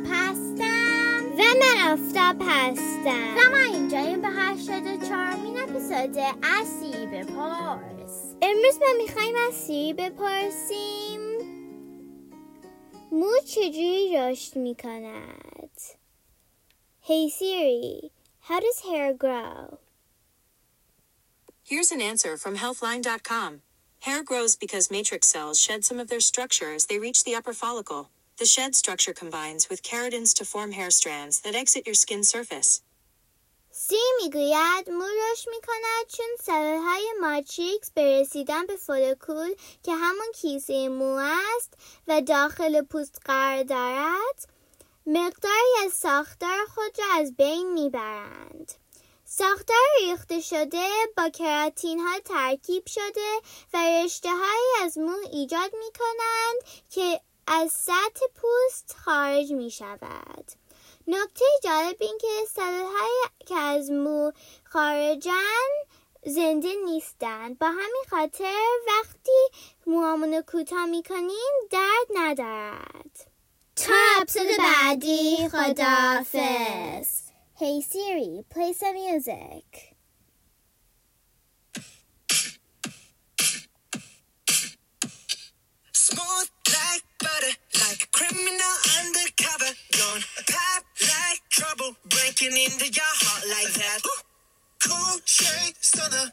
آفتاب هستم و من آفتاب هستم و ما اینجاییم به هشتاد چهارمین اپیزود از سی بپرس امروز ما میخوایم از سی بپرسیم مو چجوری رشد میکند Hey Siri, how does hair grow? Here's an answer from Healthline.com. Hair grows because matrix cells shed some of their structure as they reach the upper follicle. The shed structure combines with keratins to form hair strands that exit your skin surface. سی می‌گوید مو رشد می‌کند چون سلولهای ماتریکس به رسیدن به فولکول که همون کیسه مو است و داخل پوست قرار دارد مقداری از ساختار خود را از بین می‌برند ساختار ریخته شده با کراتین ها ترکیب شده و رشته از مو ایجاد می کنند که از سطح پوست خارج می شود. نکته جالب این که سلول که از مو خارجن زنده نیستند با همین خاطر وقتی موامون کوتاه می‌کنیم درد ندارد تا اپسود بعدی خدافز Hey Siri, play some music. into your heart like that. Cool shade stunner,